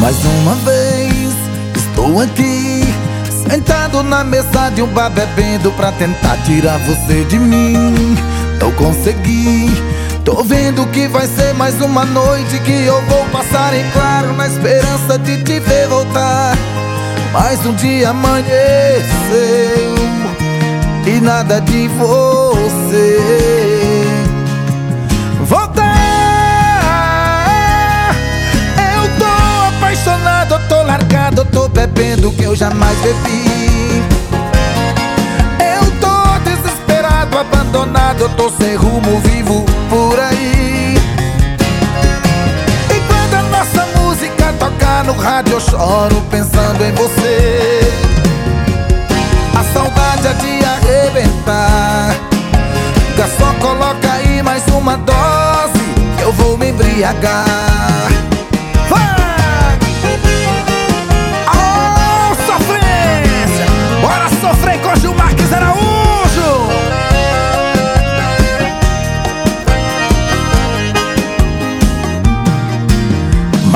Mais uma vez estou aqui Sentado na mesa de um bar bebendo Pra tentar tirar você de mim. Não consegui Tô vendo que vai ser mais uma noite Que eu vou passar em claro Na esperança de te ver voltar. Mais um dia amanheceu E nada de você bebendo que eu jamais bebi. Eu tô desesperado, abandonado Eu tô sem rumo, vivo por aí. E quando a nossa música tocar no rádio Eu choro pensando em você. A saudade é de arrebentar. Garçom, coloca aí mais uma dose Que eu vou me embriagar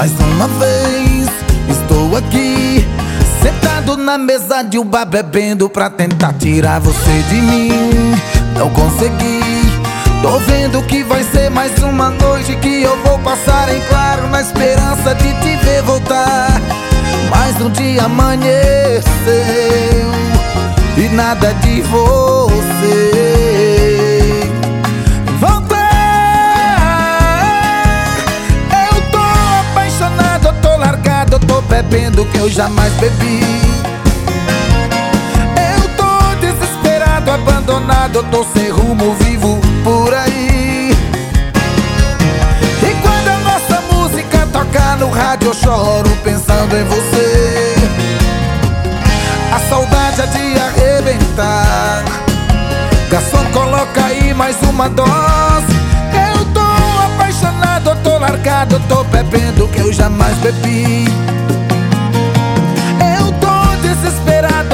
Mais uma vez estou aqui Sentado na mesa de bar bebendo Pra tentar tirar você de mim. Não consegui Tô vendo que vai ser mais uma noite Que eu vou passar em claro Na esperança de te ver voltar. Mais um dia amanheceu E nada de você. Bebendo que eu jamais bebi. Eu tô desesperado, abandonado, eu tô sem rumo, vivo por aí. E quando a nossa música toca no rádio eu choro pensando em você Garçom, coloca aí mais uma dose Eu tô apaixonado, eu tô largado, eu tô bebendo que eu jamais bebi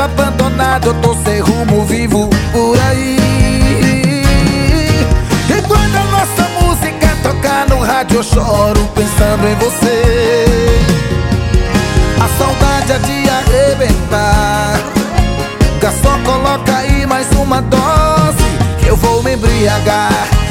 abandonado, eu tô sem rumo, vivo por aí. E quando a nossa música tocar no rádio, eu choro pensando em você. A saudade é de vou me embriagar.